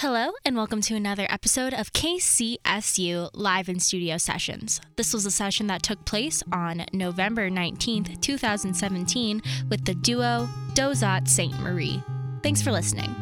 Hello, and welcome to another episode of KCSU Live in Studio Sessions. This was a session that took place on November 19th, 2017, with the duo Dauzat St. Marie. Thanks for listening.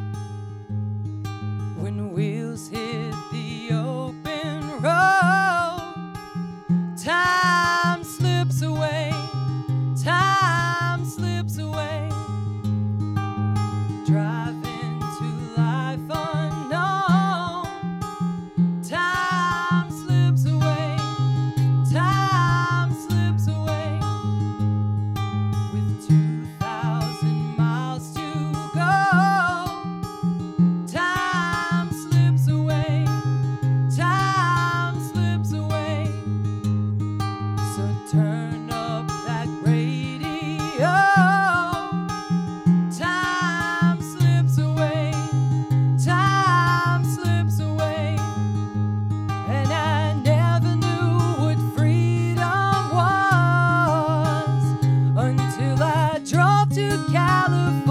to California.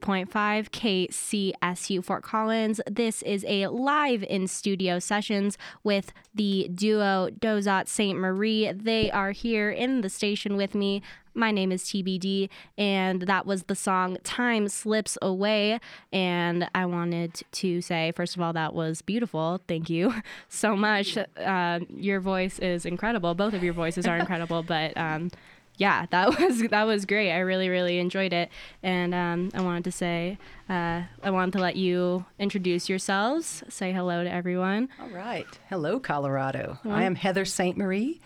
90.5 KCSU Fort Collins. This is a live in studio sessions with the duo Dauzat St. Marie. They are here in the station with me. My name is TBD, and that was the song Time Slips Away. And I wanted to say, first of all, that was beautiful. Thank you so much. Uh, your voice is incredible. Both of your voices are incredible, but um, yeah, that was that was great. I really really enjoyed it, and um, I wanted to say uh, I wanted to let you introduce yourselves. Say hello to everyone. All right, hello Colorado. I am Heather Saint Marie,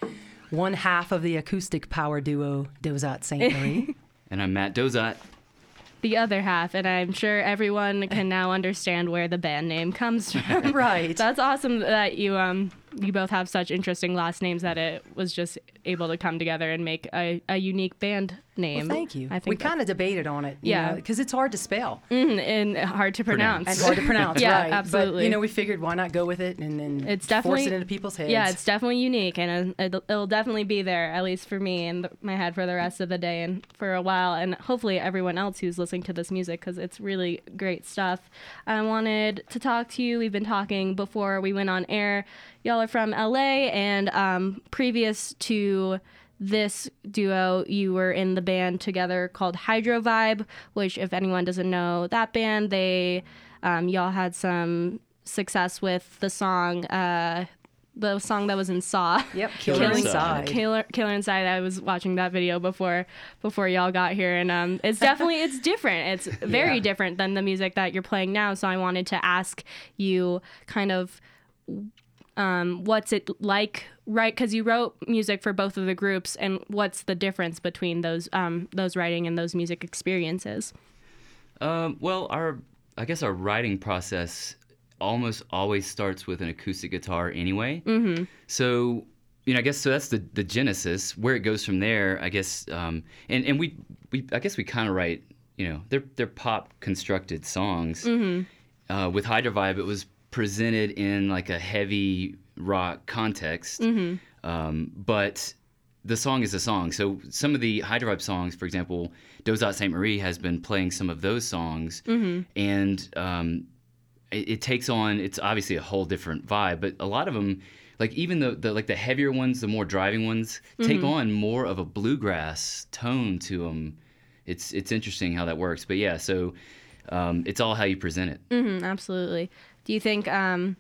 one half of the acoustic power duo Dauzat Saint Marie. And I'm Matt Dauzat. The other half, and I'm sure everyone can now understand where the band name comes from. right. That's awesome that you um you both have such interesting last names that it was just able to come together and make a, a unique band name. Well, thank you. I think we kind of debated on it, Yeah. because it's hard to spell Mhm, and hard to pronounce. and hard to pronounce. Yeah, right. But absolutely. you know, we figured why not go with it and then It's force definitely it into people's heads. Yeah, it's definitely unique, and it'll, it'll definitely be there, at least for me in the, my head for the rest of the day and for a while, and hopefully everyone else who's listening to this music because it's really great stuff. I wanted to talk to you. We've been talking before we went on air. Y'all are from LA, and um, previous to this duo, you were in the band together called Hydrovibe, which, if anyone doesn't know that band, they um, y'all had some success with the song. Uh, the song that was in Saw. Yep, Killer Killer Inside. Killer, Killer Inside. I was watching that video before before y'all got here, and um, it's definitely it's different. It's very Yeah. different than the music that you're playing now. So I wanted to ask you, kind of, um, what's it like, right? Because you wrote music for both of the groups, and what's the difference between those um, those writing and those music experiences? Um, well, our I guess our writing process almost always starts with an acoustic guitar anyway. Mm-hmm. So you know, I guess so. That's the the genesis. Where it goes from there, I guess. Um, and and we we I guess we kind of write. You know, they're they're pop constructed songs. Uh, with Hydrovibe, it was presented in like a heavy rock context. Um, but the song is a song. So some of the Hydra songs, for example, Dauzat Saint Marie has been playing some of those songs, and um, it, it takes on. It's obviously a whole different vibe, but a lot of them. Like even the, the like the heavier ones, the more driving ones, take on more of a bluegrass tone to them. It's it's interesting how that works, but yeah. So um, it's all how you present it. Mm, absolutely. Do you think um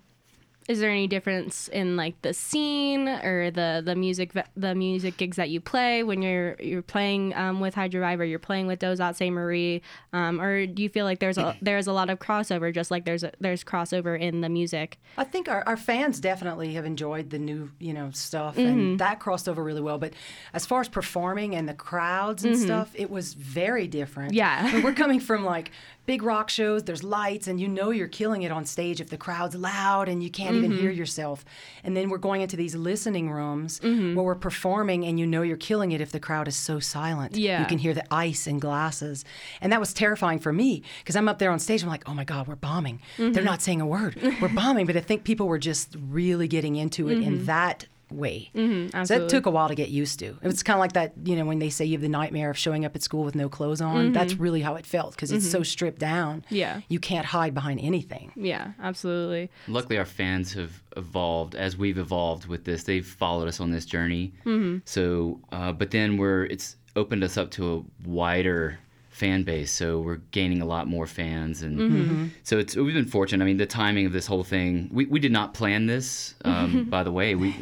is there any difference in like the scene or the the music the music gigs that you play when you're you're playing um, with Hydrovibe or you're playing with Dauzat Saint Marie um, or do you feel like there's a there's a lot of crossover just like there's a, there's crossover in the music? I think our, our fans definitely have enjoyed the new, you know, stuff, Mm-hmm. and that crossed over really well. But as far as performing and the crowds and stuff, it was very different. Mm-hmm. Yeah. I mean, we're coming from like big rock shows. There's lights, and you know you're killing it on stage if the crowd's loud and you can't even Mm-hmm. hear yourself. And then we're going into these listening rooms Mm-hmm. where we're performing, and you know you're killing it if the crowd is so silent. Yeah. you can hear the ice and glasses, and that was terrifying for me because I'm up there on stage. I'm like, oh my god, we're bombing. Mm-hmm. They're not saying a word. We're bombing, but I think people were just really getting into it in that way. So Mm-hmm. absolutely. it took a while to get used to. It was kind of like that, you know, when they say you have the nightmare of showing up at school with no clothes on. That's really how it felt because it's so stripped down. Mm-hmm. Yeah. you can't hide behind anything. Yeah, absolutely. Luckily, our fans have evolved as we've evolved with this. They've followed us on this journey. Mm-hmm. So, uh, but then we're it's opened us up to a wider fan base. So we're gaining a lot more fans, and so it's we've been fortunate. I mean, the timing of this whole thing. We we did not plan this. Um, by the way, we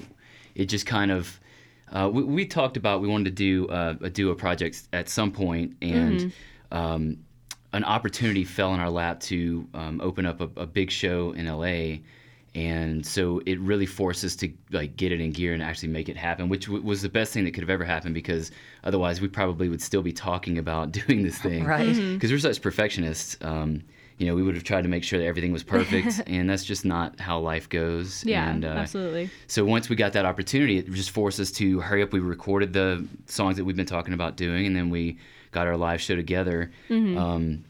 it just kind of. Uh, we, we talked about we wanted to do uh, a duo project at some point, and um, an opportunity fell in our lap to um, open up a, a big show in LA, and so it really forced us to like get it in gear and actually make it happen, which w- was the best thing that could have ever happened because otherwise we probably would still be talking about doing this thing, Right. Because we're such perfectionists. Um, you know, we would have tried to make sure that everything was perfect, and that's just not how life goes. Yeah, and, uh, absolutely. so once we got that opportunity, it just forced us to hurry up. We recorded the songs that we've been talking about doing, and then we got our live show together. Um,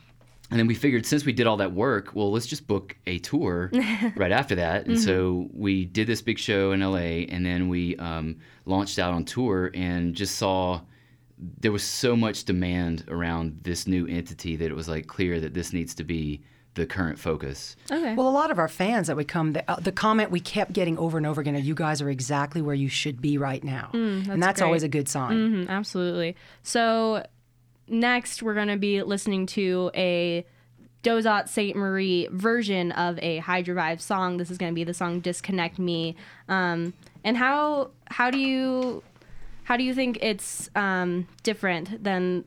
and then we figured since we did all that work, well, let's just book a tour right after that. And so we did this big show in LA, and then we um, launched out on tour and just saw there was so much demand around this new entity that it was like clear that this needs to be the current focus. Okay. Well, a lot of our fans that would come, the, uh, the comment we kept getting over and over again, are you guys are exactly where you should be right now. and that's great. always a good sign. Mhm, absolutely. So next we're going to be listening to a Dauzat Saint Marie version of a Hydrovibe song. This is going to be the song "Disconnect Me." Um, and how how do you how do you think it's um, different than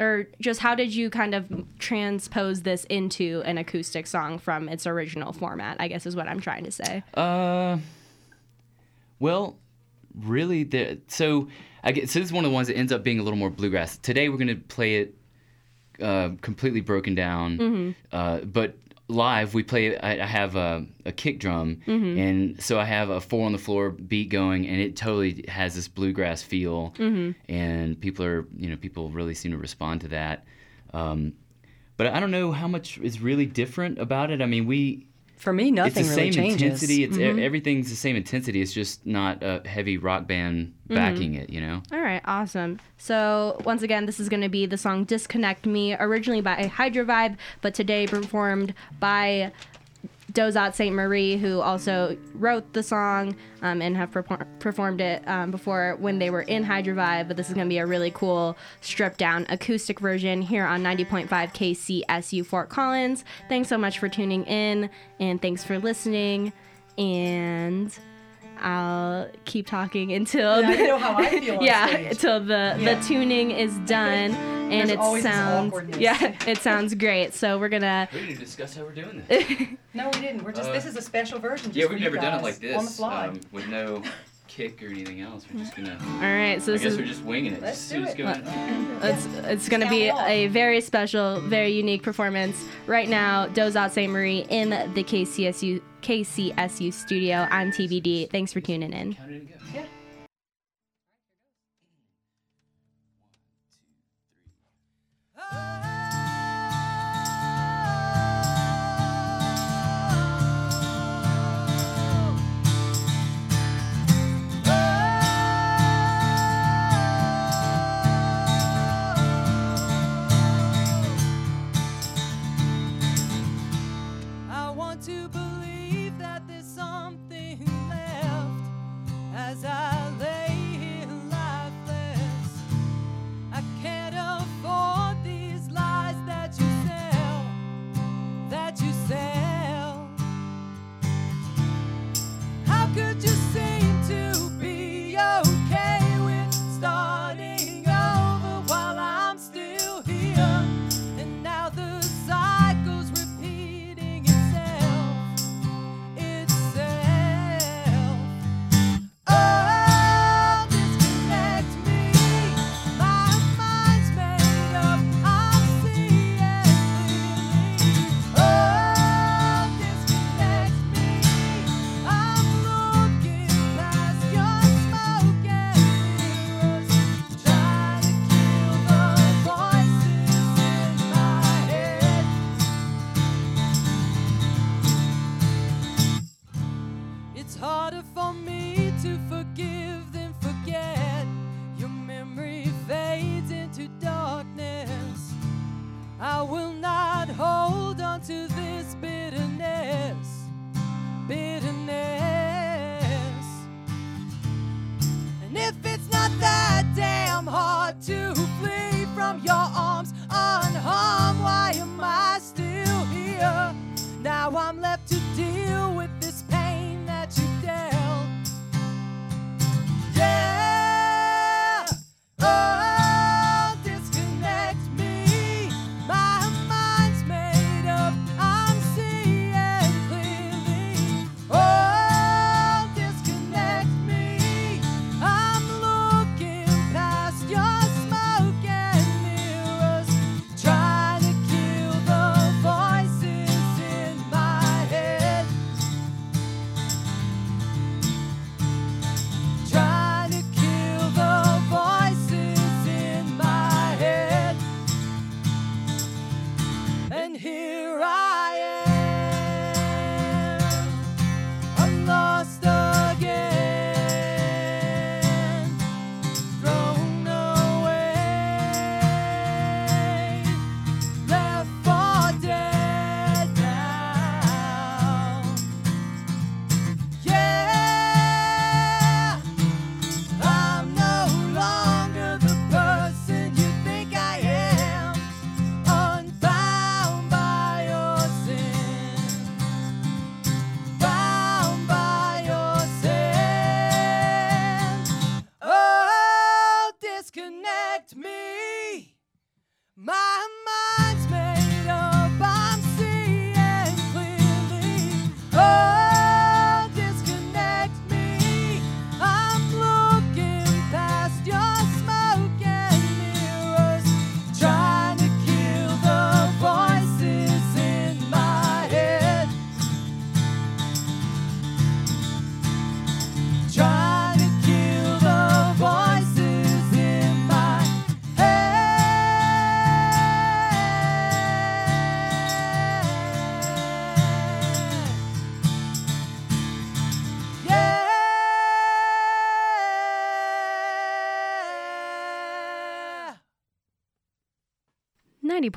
or just how did you kind of transpose this into an acoustic song from its original format? I guess is what I'm trying to say. Uh, well, really, the so I guess so this is one of the ones that ends up being a little more bluegrass. Today we're gonna play it uh, completely broken down, uh, but live we play. I, I have a, a kick drum, and so I have a four on the floor beat going, and it totally has this bluegrass feel, and people are you know people really seem to respond to that. Um, but I don't know how much is really different about it. I mean, we For me, nothing it's the really same changes. intensity. It's e- mm-hmm. everything's the same intensity. It's just not a heavy rock band mm-hmm. backing it. You know. All right, awesome. So once again, this is going to be the song "Disconnect Me," originally by Hydrovibe, but today performed by Dauzat Saint Marie, who also wrote the song um, and have perfor- performed it um, before when they were in Hydrovibe. But this is going to be a really cool, stripped down acoustic version here on 90.5 KCSU Fort Collins. Thanks so much for tuning in, and thanks for listening. And I'll keep talking until Yeah, I know how I feel yeah, until the Yeah. the tuning is done and There's it always this sounds yeah, it sounds great. So we're gonna We didn't discuss how we're doing this. No, we didn't. We're just. Uh, this is a special version. yeah, we've never done it like this on the fly. um, with no kick or anything else. We're just gonna. all right. So I this guess is we're just winging it. Let's just do who's it. going. it's it's gonna be a very special, very unique performance right now. Dauzat Saint Marie in the KCSU KCSU studio. I'm TBD. Thanks for tuning in. Count it and go. I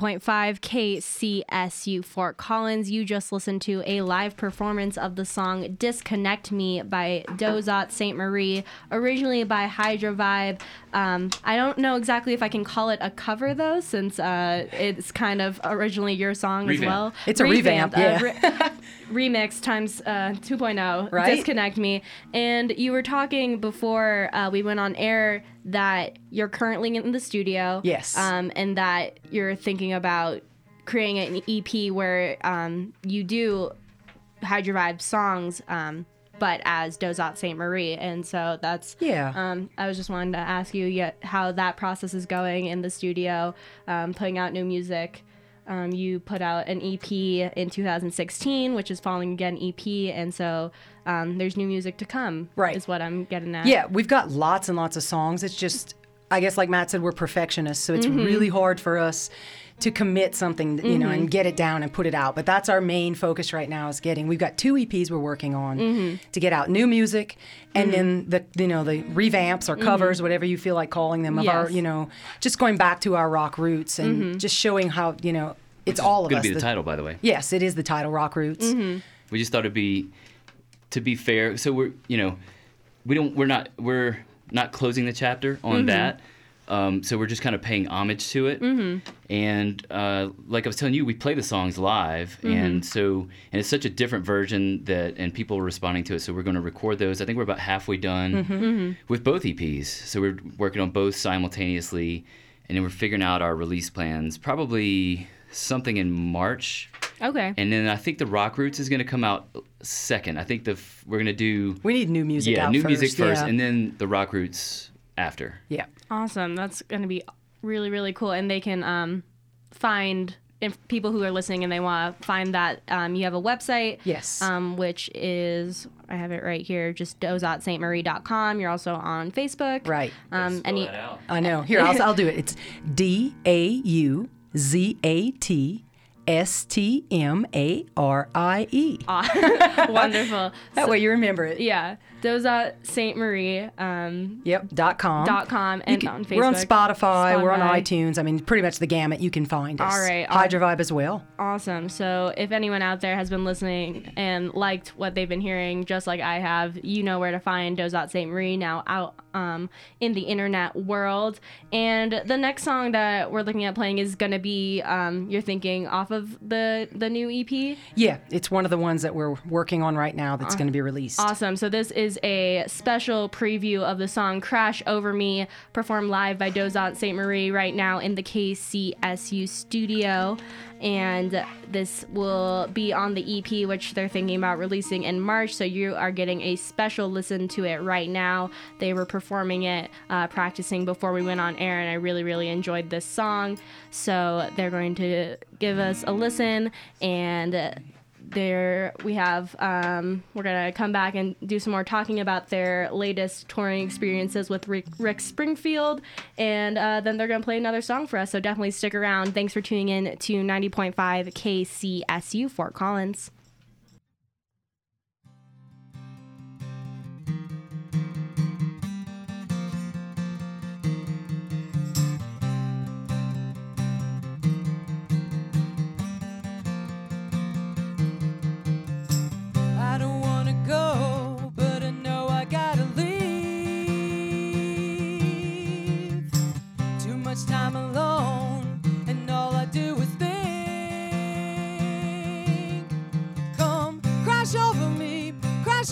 90.5 KCSU Fort Collins. You just listened to a live performance of the song Disconnect Me by Dauzat St. Marie, originally by Hydrovibe. Um, I don't know exactly if I can call it a cover though, since uh, it's kind of originally your song as well. It's a revamp, uh, yeah. re- remix times uh, 2.0 Right. disconnect me and you were talking before uh, we went on air that you're currently in the studio Yes. um, and that you're thinking about creating an ep where um, you do hydrovibe songs um, but as dauzat saint marie and so that's Yeah. um, i was just wanting to ask you yet how that process is going in the studio um, putting out new music um, you put out an EP in 2016, which is Falling Again EP, and so um, there's new music to come. Right. is what I'm getting at. Yeah, we've got lots and lots of songs. It's just, I guess, like Matt said, we're perfectionists, so it's Mm-hmm. really hard for us to commit something, you know, and get it down and put it out. But that's our main focus right now is getting. We've got two EPs we're working on Mm-hmm. to get out new music, and then the you know the revamps or covers, whatever you feel like calling them, of our Mm-hmm. Yes. Mm-hmm. you know, just going back to our rock roots and just showing how you know it's all of us. Going to be the that- title, by the way. Yes, it is the title, Rock Roots. Mm-hmm. We just thought it'd be, to be fair. So we're, you know, we don't, we're not, we're not closing the chapter on Mm-hmm. that. Um, so we're just kind of paying homage to it. Mm-hmm. And uh, like I was telling you, we play the songs live, Mm-hmm. and so and it's such a different version that and people are responding to it. So we're going to record those. I think we're about halfway done Mm-hmm. with both EPs. So we're working on both simultaneously, and then we're figuring out our release plans. Probably something in March. Okay. And then I think the Rock Roots is going to come out second. I think the f- we're going to do We need new music yeah new first. music first, yeah. and then the Rock Roots after. yeah. Awesome. That's going to be really, really cool. And they can um, find if people who are listening and they want to find that um, you have a website. Yes. Um, which is, I have it right here, just dauzatstmarie.com. You're also on Facebook. Right. Um, any, I know. Here, I'll, I'll do it. It's D A U Z A T S T M A R I E. wonderful. That way you remember it. Yeah. Dauzat Saint Marie. Um, Yep. Dot com. dot com and can- on Facebook. We're on Spotify, We're on iTunes. I mean, pretty much the gamut. You can find us. All right, all- Hydrovibe as well. Awesome. So, if anyone out there has been listening and liked what they've been hearing, just like I have, you know where to find Dauzat St. Marie now out um, in the internet world. And the next song that we're looking at playing is going to be, um, you're thinking, off of the, the new EP? Yeah, it's one of the ones that we're working on right now that's going to be released. Awesome. So this is a special preview of the song Crash Over Me, performed live by Dauzat St. Marie right now in the KCSU studio. And this will be on the EP, which they're thinking about releasing in March. So you are getting a special listen to it right now. They were performing it, uh, practicing before we went on air, and I really, really enjoyed this song. So they're going to give us a listen and there we have um, we're gonna come back and do some more talking about their latest touring experiences with rick, springfield. And uh, then they're gonna play another song for us so definitely stick around. Thanks for tuning in to 90.5 kcsu fort collins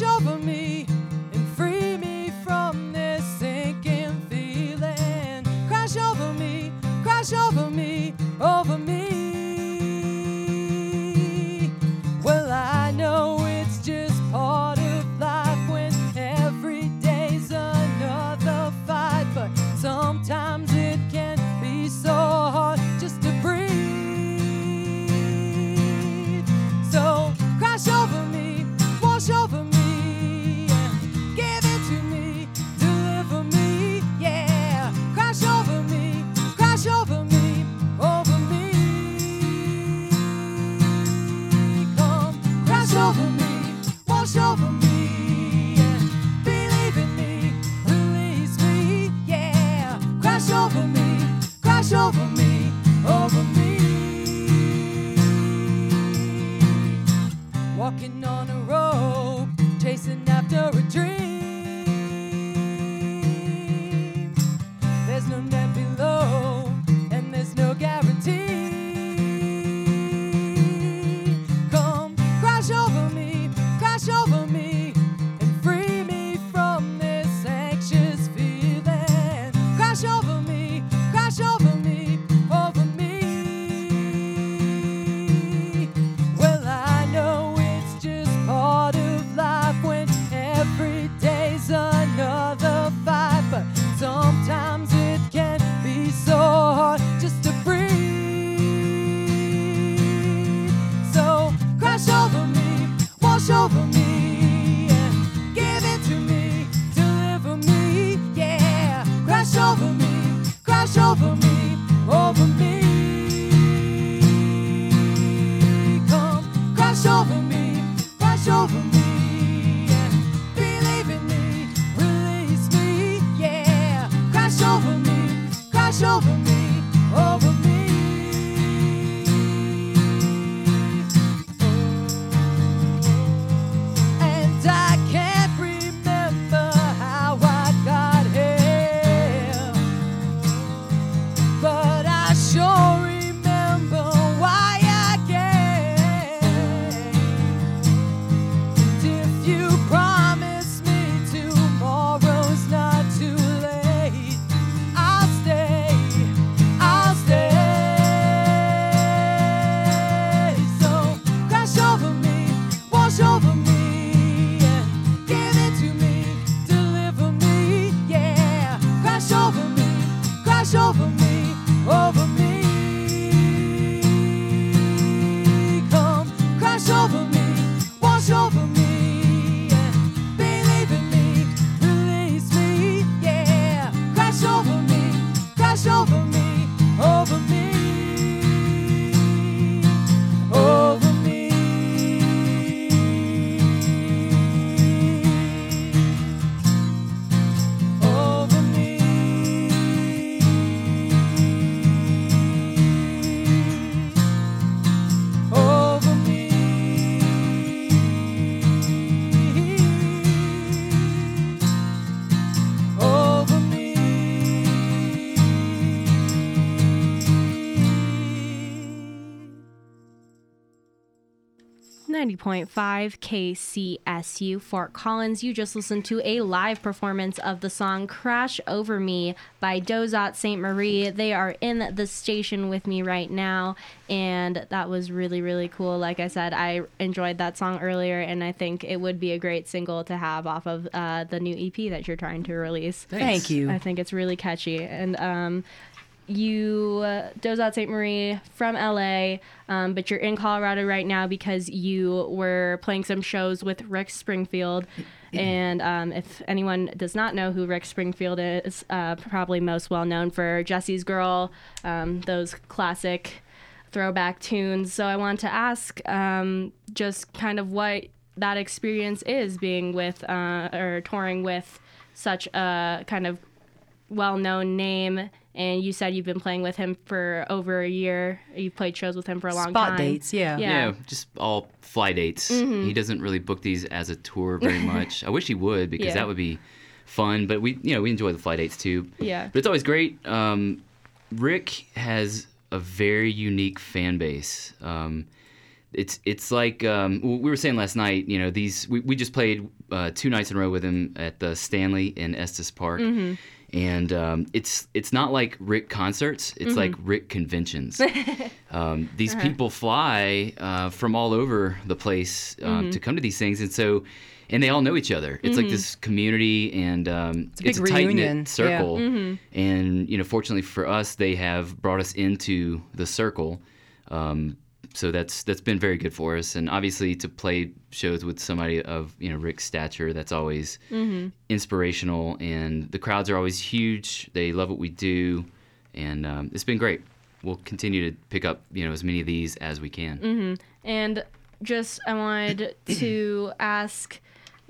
crash over 90.5 KCSU Fort Collins. You just listened to a live performance of the song Crash Over Me by Dauzat St. Marie. They are in the station with me right now, and that was really, really cool. Like I said, I enjoyed that song earlier, and I think it would be a great single to have off of uh, the new EP that you're trying to release. Thank you. I think it's really catchy. And um, you, uh, out St. Marie from LA, um, but you're in Colorado right now because you were playing some shows with Rick Springfield. And um, if anyone does not know who Rick Springfield is, uh, probably most well known for Jesse's Girl, um, those classic throwback tunes. So I want to ask um, just kind of what that experience is being with uh, or touring with such a kind of well-known name and you said you've been playing with him for over a year you've played shows with him for a long Spot time dates, yeah. Yeah. Yeah, just all fly dates. He doesn't really book these as a tour very much. I wish he would because Yeah. that would be fun. But we, you know, we enjoy the fly dates too. Yeah. But it's always great. Um, Rick has a very unique fan base. Um, it's it's like um, we were saying last night. You know, these we, we just played uh, two nights in a row with him at the Stanley in Estes Park, and um, it's it's not like Rick concerts. It's like Rick conventions. um, these people fly uh, from all over the place um, to come to these things, and so. And they all know each other. It's like this community, and um, a a tight knit yeah. circle. And you know, fortunately for us, they have brought us into the circle. Um, so that's that's been very good for us. And obviously, to play shows with somebody of you know Rick's stature, that's always inspirational. And the crowds are always huge. They love what we do, and um, it's been great. We'll continue to pick up you know as many of these as we can. and just i wanted to ask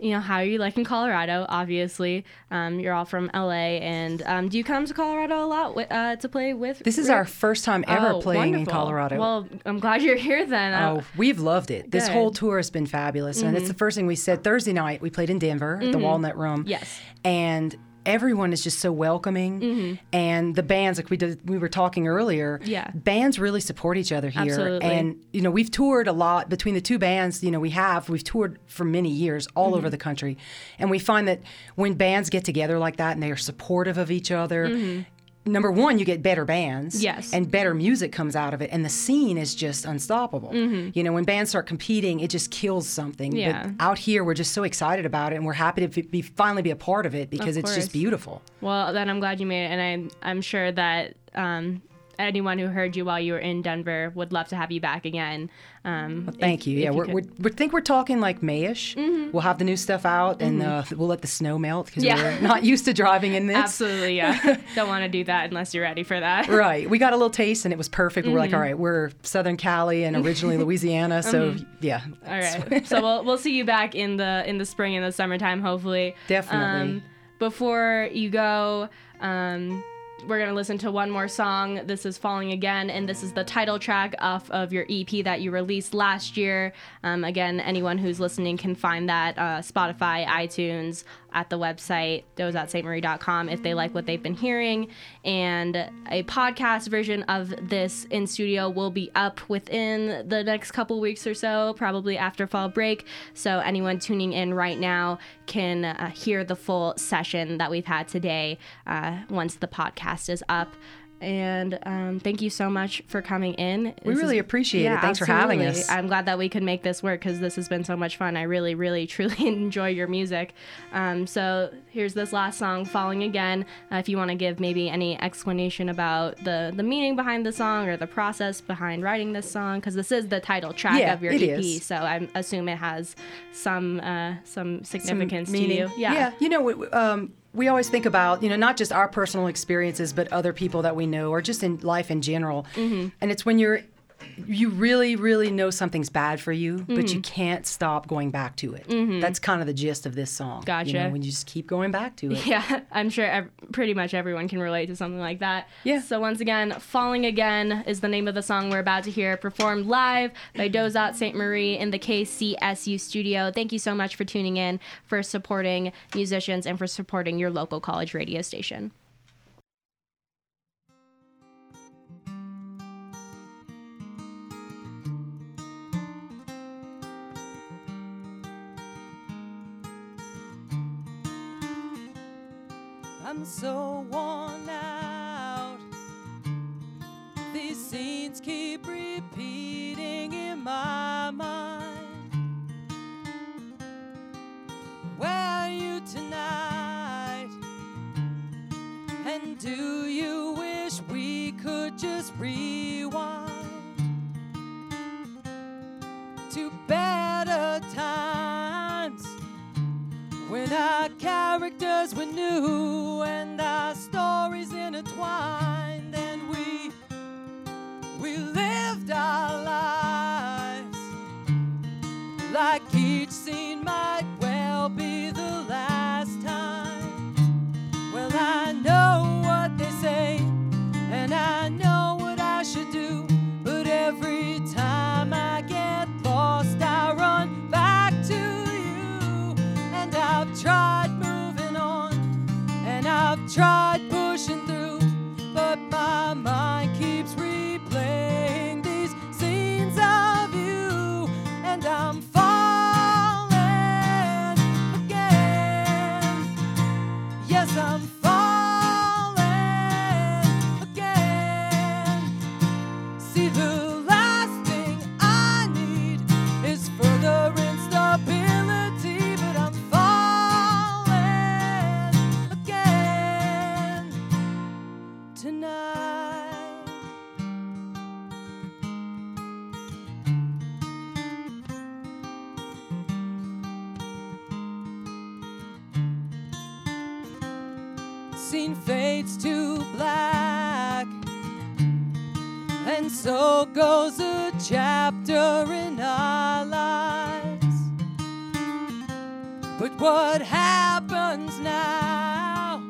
you know, how are you liking Colorado? Obviously, um, you're all from LA, and um, do you come to Colorado a lot uh, to play with? This is Rick? our first time ever Oh, playing in. Colorado. Well, I'm glad you're here then. Uh, Oh, we've loved it. This whole tour has been fabulous. And it's the first thing we said Thursday night. We played in Denver at the Walnut Room. Yes. And everyone is just so welcoming. Mm-hmm. And the bands, like we did, we were talking earlier, Yeah. bands really support each other here. Absolutely. And, you know, we've toured a lot between the two bands, you know, we have, we've toured for many years all over mm-hmm. the country. And we find that when bands get together like that and they are supportive of each other, mm-hmm. Number one, you get better bands. Yes. And better music comes out of it. And the scene is just unstoppable. You know, when bands start competing, it just kills something. Yeah. But out here, we're just so excited about it and we're happy to be, finally be a part of it because it's just beautiful. Well, then I'm glad you made it, and I'm I'm sure that um, anyone who heard you while you were in Denver would love to have you back again. Um, Thank if- you. Yeah, we're. Mm-hmm. we're, think we're talking like Mayish. We'll have the new stuff out and uh, we'll let the snow melt because Yeah. we're not used to driving in this. absolutely yeah. Don't want to do that unless you're ready for that. Right. We got a little taste and it was perfect. We're Mm-hmm. like, all right, we're Southern Cali and originally Louisiana. So, yeah. All right. so we'll we'll see you back in the in the spring and the summertime, hopefully. Definitely. Um, before you go, um, we're gonna listen to one more song. This is "Falling Again," and this is the title track off of your EP that you released last year. Um, again, anyone who's listening can find that uh, Spotify, iTunes, at the website dauzatstmarie.com if they like what they've been hearing. And a podcast version of this in studio will be up within the next couple weeks or so, probably after fall break. So anyone tuning in right now can uh, hear the full session that we've had today uh, once the podcast is up. And um, thank you so much for coming in. We This really appreciate it. Thanks for having us. I'm glad that we could make this work because this has been so much fun. I really, really, truly enjoy your music. Um, so here's this last song, "Falling Again." Uh, if you want to give maybe any explanation about the the meaning behind the song or the process behind writing this song, because this is the title track Yeah, of your EP, is. so I assume it has some uh, some Some significance meaning. to you. Yeah. yeah. You know, um, we always think about, you know, not just our personal experiences, but other people that we know or just in life in general. Mm-hmm. And it's when you're, you really, really know something's bad for you, but Mm-hmm. you can't stop going back to it. That's kind of the gist of this song. You Gotcha. know, when you just keep going back to it. Yeah, I'm sure ev- pretty much everyone can relate to something like that. Yeah. So once again, "Falling Again" is the name of the song we're about to hear, performed live by Dauzat Saint Marie in the KCSU studio. Thank you so much for tuning in, for supporting musicians, and for supporting your local college radio station. I'm so worn out. These scenes keep repeating in my mind. Where are you tonight? And do you wish we could just rewind to better times? When our were new and our stories intertwined, Scene fades to black. And so goes a chapter in our lives. But what happens now?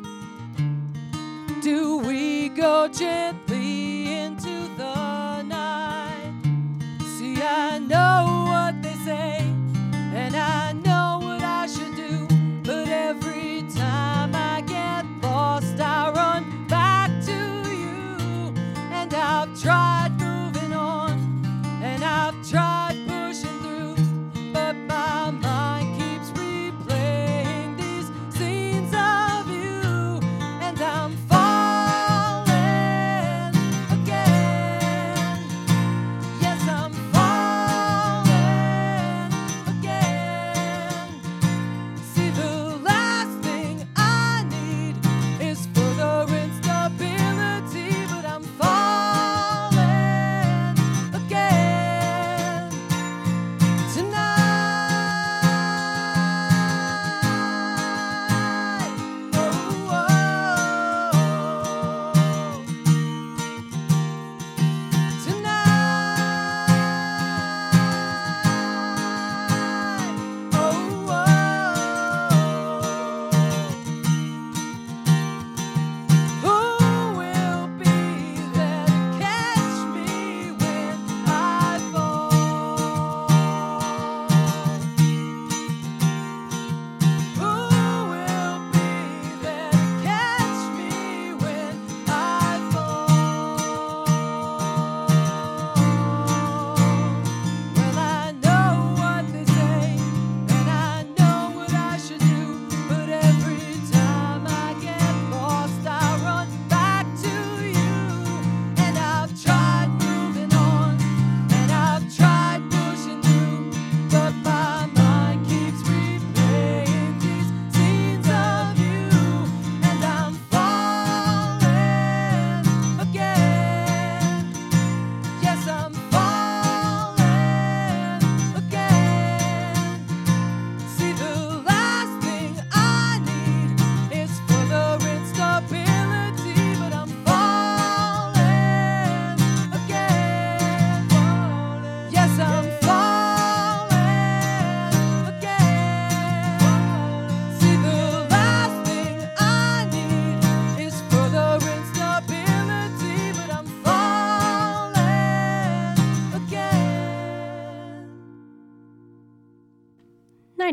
Do we go gently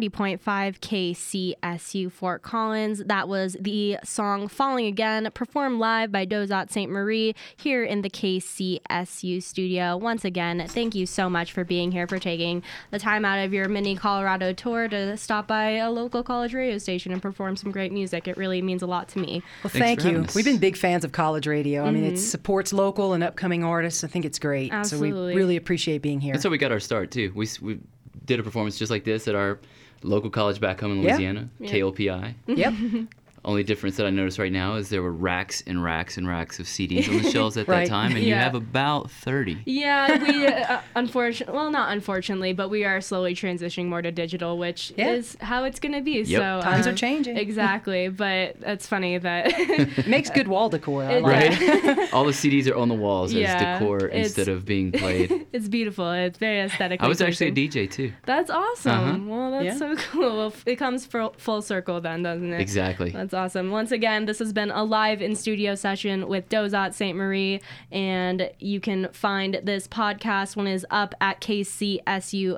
90.5 KCSU Fort Collins. That was the song Falling Again, performed live by Dauzat St. Marie here in the KCSU studio. Once again, thank you so much for being here, for taking the time out of your mini Colorado tour to stop by a local college radio station and perform some great music. It really means a lot to me. Well, Thanks thank you. us. We've been big fans of college radio. I mean, Mm-hmm. it supports local and upcoming artists. I think it's great. So we really appreciate being here. That's how we got our start too. We we did a performance just like this at our local college back home in Yeah. Louisiana, KLPI. yep. Only difference that I noticed right now is there were racks and racks and racks of CDs on the shelves at Right. that time, and you have about 30. Yeah, we uh, unfortunately, well, not unfortunately, but we are slowly transitioning more to digital, which Yeah. is how it's going to be. Yep. So Times are um, changing. Exactly, but it's funny that makes good wall decor. I It like does. it. All the CDs are on the walls Yeah, as decor instead of being played. it's beautiful. It's very aesthetic. I was actually a. DJ too. That's awesome. Uh-huh. Well, that's Yeah. so cool. Well, it comes full, full circle then, doesn't it? Exactly. That's awesome. Once again, this has been a live in studio session with Dauzat St. Marie, and you can find this podcast when it is up at kcsufm.com.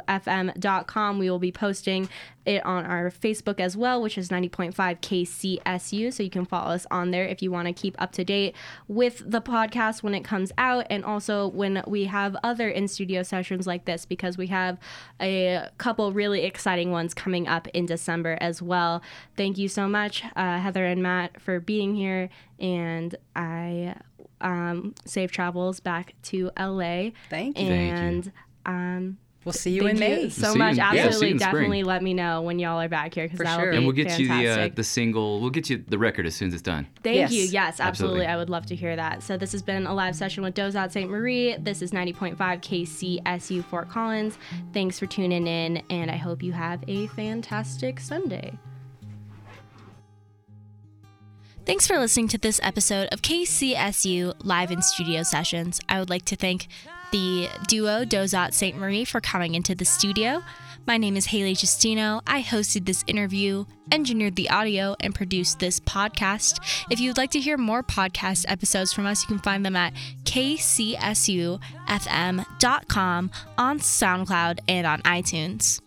We will be posting it on our Facebook as well, which is 90.5 KCSU. So you can follow us on there if you want to keep up to date with the podcast when it comes out and also when we have other in studio sessions like this because we have a couple really exciting ones coming up in December as well. Thank you so much, uh, Heather and Matt, for being here. And I um, safe travels back to LA. Thank you. Thank you. And um, We'll see you thank in May. you so See you much. in- yeah, see you Absolutely, in spring. definitely let me know when y'all are back here because For that'll sure. be and we'll get you the uh, the single. We'll get you the record as soon as it's done. Thank Yes. you. Yes, absolutely. Absolutely. I would love to hear that. So this has been a live session with Dauzat St. Marie. This is 90.5 KCSU Fort Collins. Thanks for tuning in, and I hope you have a fantastic Sunday. Thanks for listening to this episode of KCSU Live in Studio Sessions. I would like to thank the duo Dauzat St. Marie for coming into the studio. My name is Haley Justino. I hosted this interview, engineered the audio, and produced this podcast. If you'd like to hear more podcast episodes from us, you can find them at kcsufm.com on SoundCloud and on iTunes.